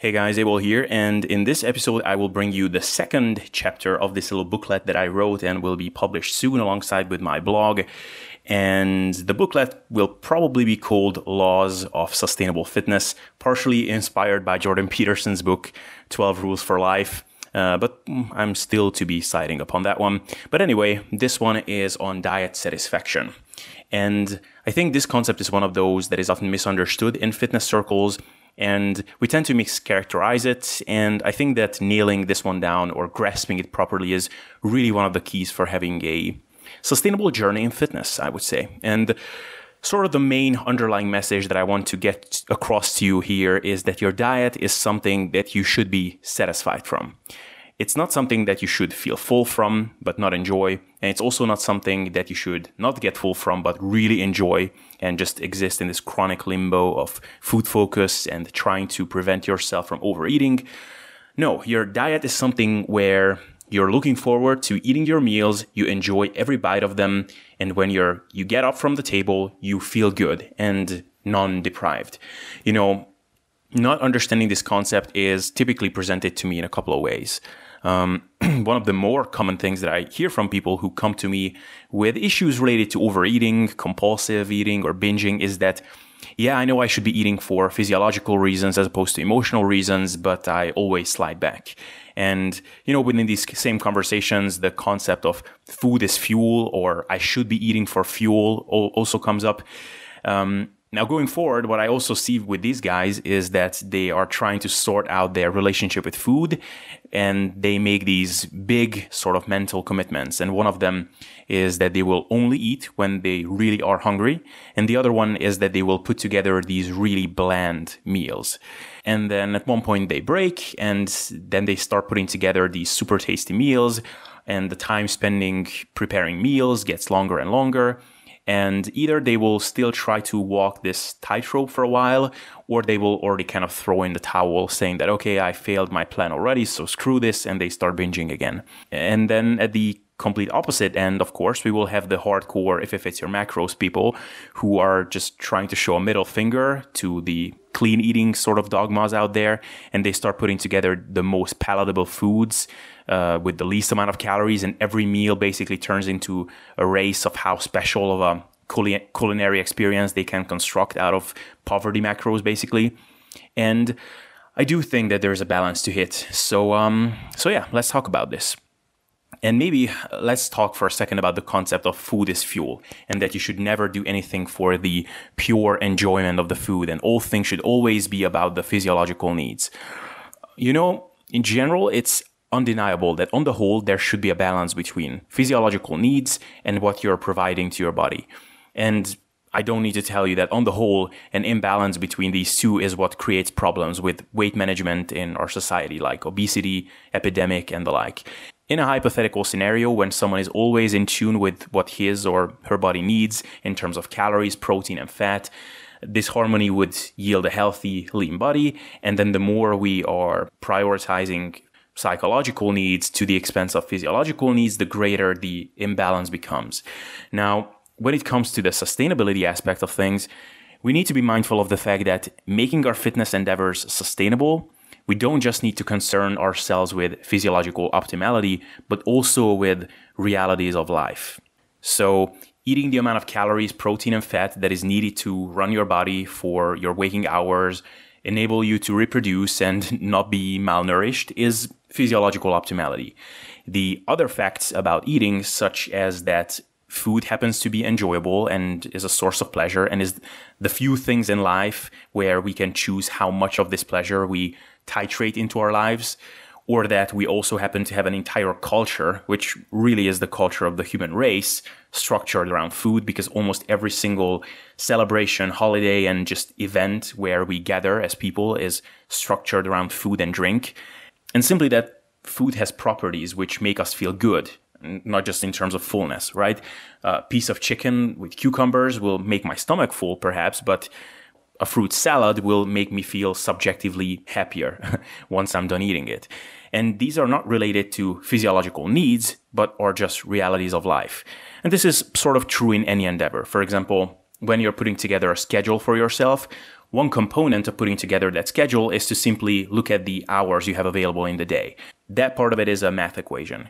Hey guys, Abel here, and in this episode, I will bring you the second chapter of this little booklet that I wrote and will be published soon alongside with my blog. And the booklet will probably be called Laws of Sustainable Fitness, partially inspired by Jordan Peterson's book, 12 Rules for Life. Uh, but I'm still to be citing upon that one. But anyway, this one is on diet satisfaction. And I think this concept is one of those that is often misunderstood in fitness circles and we tend to mischaracterize it. And I think that nailing this one down or grasping it properly is really one of the keys for having a sustainable journey in fitness, I would say. And sort of the main underlying message that I want to get across to you here is that your diet is something that you should be satisfied from. It's not something that you should feel full from, but not enjoy. And it's also not something that you should not get full from, but really enjoy and just exist in this chronic limbo of food focus and trying to prevent yourself from overeating. No, your diet is something where you're looking forward to eating your meals, you enjoy every bite of them, and when you're you get up from the table, you feel good and non-deprived. You know, not understanding this concept is typically presented to me in a couple of ways. Um, one of the more common things that I hear from people who come to me with issues related to overeating, compulsive eating, or binging is that, yeah, I know I should be eating for physiological reasons as opposed to emotional reasons, but I always slide back. And, you know, within these same conversations, the concept of food is fuel or I should be eating for fuel also comes up. Um, now, going forward, what I also see with these guys is that they are trying to sort out their relationship with food and they make these big sort of mental commitments. And one of them is that they will only eat when they really are hungry. And the other one is that they will put together these really bland meals. And then at one point they break and then they start putting together these super tasty meals and the time spending preparing meals gets longer and longer and either they will still try to walk this tightrope for a while or they will already kind of throw in the towel saying that okay i failed my plan already so screw this and they start binging again. And then at the complete opposite end of course we will have the hardcore if it fits your macros people who are just trying to show a middle finger to the clean eating sort of dogmas out there and they start putting together the most palatable foods uh, with the least amount of calories, and every meal basically turns into a race of how special of a culinary experience they can construct out of poverty macros, basically. And I do think that there's a balance to hit. So, um, so yeah, let's talk about this. And maybe uh, let's talk for a second about the concept of food is fuel and that you should never do anything for the pure enjoyment of the food and all things should always be about the physiological needs. You know, in general, it's undeniable that on the whole, there should be a balance between physiological needs and what you're providing to your body. And I don't need to tell you that on the whole, an imbalance between these two is what creates problems with weight management in our society, like obesity, epidemic, and the like. In a hypothetical scenario, when someone is always in tune with what his or her body needs in terms of calories, protein, and fat, this harmony would yield a healthy, lean body. And then the more we are prioritizing psychological needs to the expense of physiological needs, the greater the imbalance becomes. Now, when it comes to the sustainability aspect of things, we need to be mindful of the fact that making our fitness endeavors sustainable, we don't just need to concern ourselves with physiological optimality, but also with realities of life. So, eating the amount of calories, protein, and fat that is needed to run your body for your waking hours, enable you to reproduce and not be malnourished is physiological optimality. The other facts about eating, such as that food happens to be enjoyable and is a source of pleasure and is the few things in life where we can choose how much of this pleasure we titrate into our lives or that we also happen to have an entire culture, which really is the culture of the human race, structured around food, because almost every single celebration, holiday, and just event where we gather as people is structured around food and drink. And simply that food has properties which make us feel good, not just in terms of fullness, right? A piece of chicken with cucumbers will make my stomach full, perhaps, but a fruit salad will make me feel subjectively happier once I'm done eating it. And these are not related to physiological needs, but are just realities of life. And this is sort of true in any endeavor. For example, when you're putting together a schedule for yourself, one component of putting together that schedule is to simply look at the hours you have available in the day. That part of it is a math equation.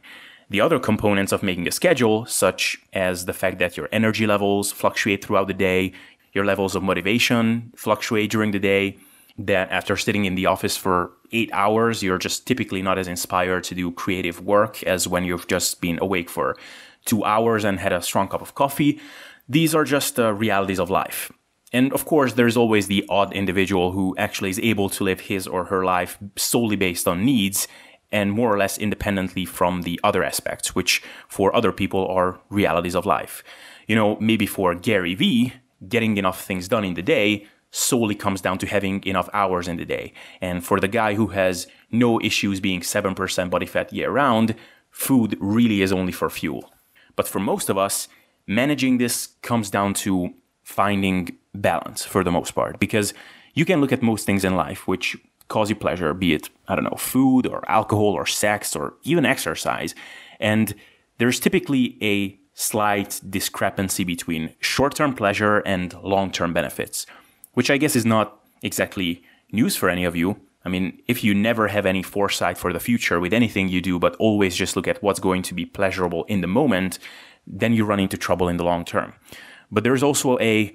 The other components of making a schedule, such as the fact that your energy levels fluctuate throughout the day, your levels of motivation fluctuate during the day, that after sitting in the office for eight hours, you're just typically not as inspired to do creative work as when you've just been awake for two hours and had a strong cup of coffee. These are just the realities of life. And of course, there's always the odd individual who actually is able to live his or her life solely based on needs and more or less independently from the other aspects, which for other people are realities of life. You know, maybe for Gary Vee, getting enough things done in the day solely comes down to having enough hours in the day. And for the guy who has no issues being 7% body fat year round, food really is only for fuel. But for most of us, managing this comes down to finding balance for the most part because you can look at most things in life which cause you pleasure, be it, I don't know, food or alcohol or sex or even exercise. And there's typically a slight discrepancy between short term pleasure and long term benefits which I guess is not exactly news for any of you. I mean, if you never have any foresight for the future with anything you do, but always just look at what's going to be pleasurable in the moment, then you run into trouble in the long term. But there's also a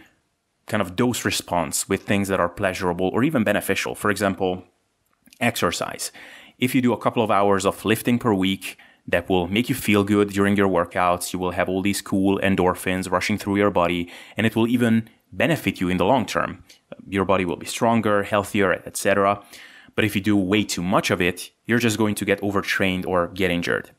kind of dose response with things that are pleasurable or even beneficial. For example, exercise. If you do a couple of hours of lifting per week, that will make you feel good during your workouts. You will have all these cool endorphins rushing through your body, and it will even benefit you in the long term. Your body will be stronger, healthier, etc. But if you do way too much of it, you're just going to get overtrained or get injured.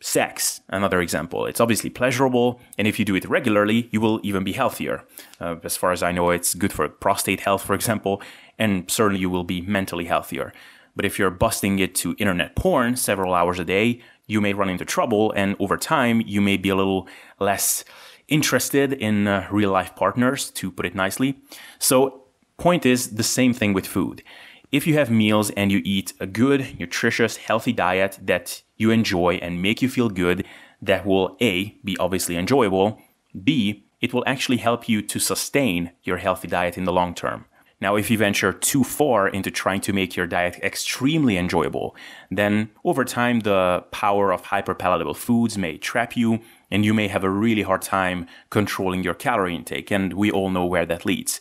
Sex, another example. It's obviously pleasurable, and if you do it regularly, you will even be healthier. Uh, as far as I know, it's good for prostate health, for example, and certainly you will be mentally healthier. But if you're busting it to internet porn several hours a day, you may run into trouble, and over time, you may be a little less interested in uh, real life partners, to put it nicely. So, point is the same thing with food. If you have meals and you eat a good, nutritious, healthy diet that you enjoy and make you feel good, that will A, be obviously enjoyable, B, it will actually help you to sustain your healthy diet in the long term. Now, if you venture too far into trying to make your diet extremely enjoyable, then over time the power of hyperpalatable foods may trap you and you may have a really hard time controlling your calorie intake, and we all know where that leads.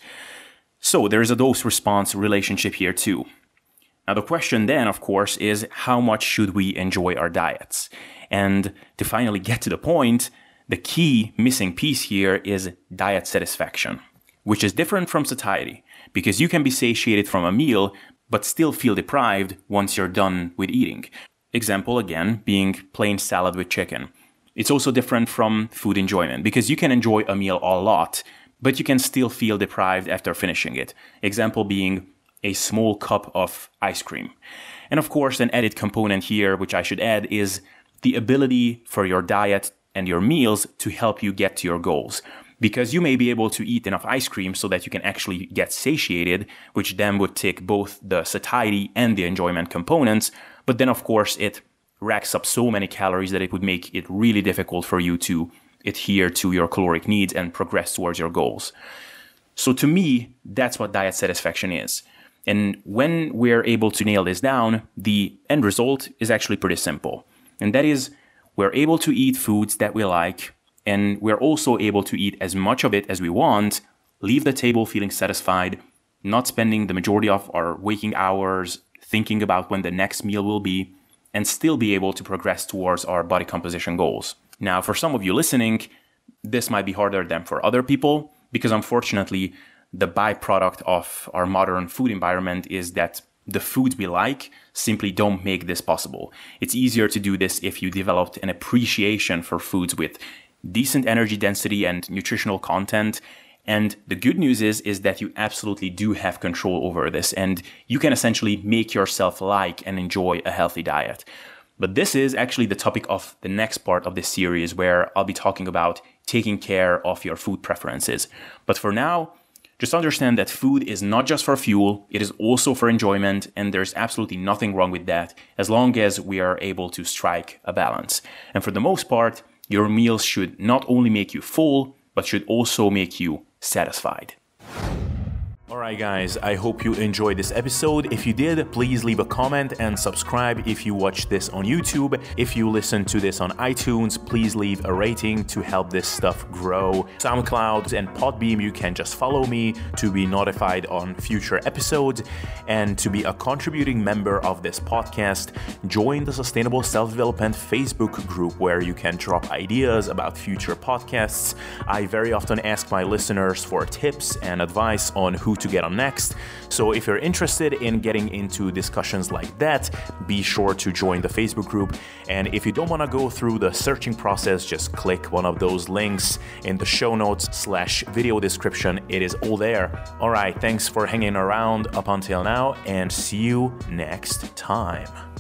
So there is a dose response relationship here too. Now, the question then, of course, is how much should we enjoy our diets? And to finally get to the point, the key missing piece here is diet satisfaction, which is different from satiety because you can be satiated from a meal but still feel deprived once you're done with eating. Example again being plain salad with chicken. It's also different from food enjoyment because you can enjoy a meal a lot, but you can still feel deprived after finishing it. Example being a small cup of ice cream. And of course, an added component here, which I should add, is the ability for your diet and your meals to help you get to your goals because you may be able to eat enough ice cream so that you can actually get satiated, which then would tick both the satiety and the enjoyment components. But then, of course, it racks up so many calories that it would make it really difficult for you to adhere to your caloric needs and progress towards your goals. So, to me, that's what diet satisfaction is. And when we're able to nail this down, the end result is actually pretty simple. And that is, we're able to eat foods that we like and we're also able to eat as much of it as we want, leave the table feeling satisfied, not spending the majority of our waking hours thinking about when the next meal will be, and still be able to progress towards our body composition goals. Now, for some of you listening, this might be harder than for other people because unfortunately, the byproduct of our modern food environment is that the foods we like simply don't make this possible. It's easier to do this if you developed an appreciation for foods with decent energy density and nutritional content. And the good news is, is that you absolutely do have control over this and you can essentially make yourself like and enjoy a healthy diet. But this is actually the topic of the next part of this series where I'll be talking about taking care of your food preferences. But for now, just understand that food is not just for fuel, it is also for enjoyment, and there's absolutely nothing wrong with that as long as we are able to strike a balance. And for the most part, your meals should not only make you full, but should also make you satisfied. Alright, guys, I hope you enjoyed this episode. If you did, please leave a comment and subscribe if you watch this on YouTube. If you listen to this on iTunes, please leave a rating to help this stuff grow. SoundCloud and Podbean, you can just follow me to be notified on future episodes. And to be a contributing member of this podcast, join the Sustainable Self Development Facebook group where you can drop ideas about future podcasts. I very often ask my listeners for tips and advice on who to get on next. So if you're interested in getting into discussions like that, be sure to join the Facebook group. And if you don't want to go through the searching process, just click one of those links in the show notes slash video description. It is all there. All right, thanks for hanging around up until now, and see you next time.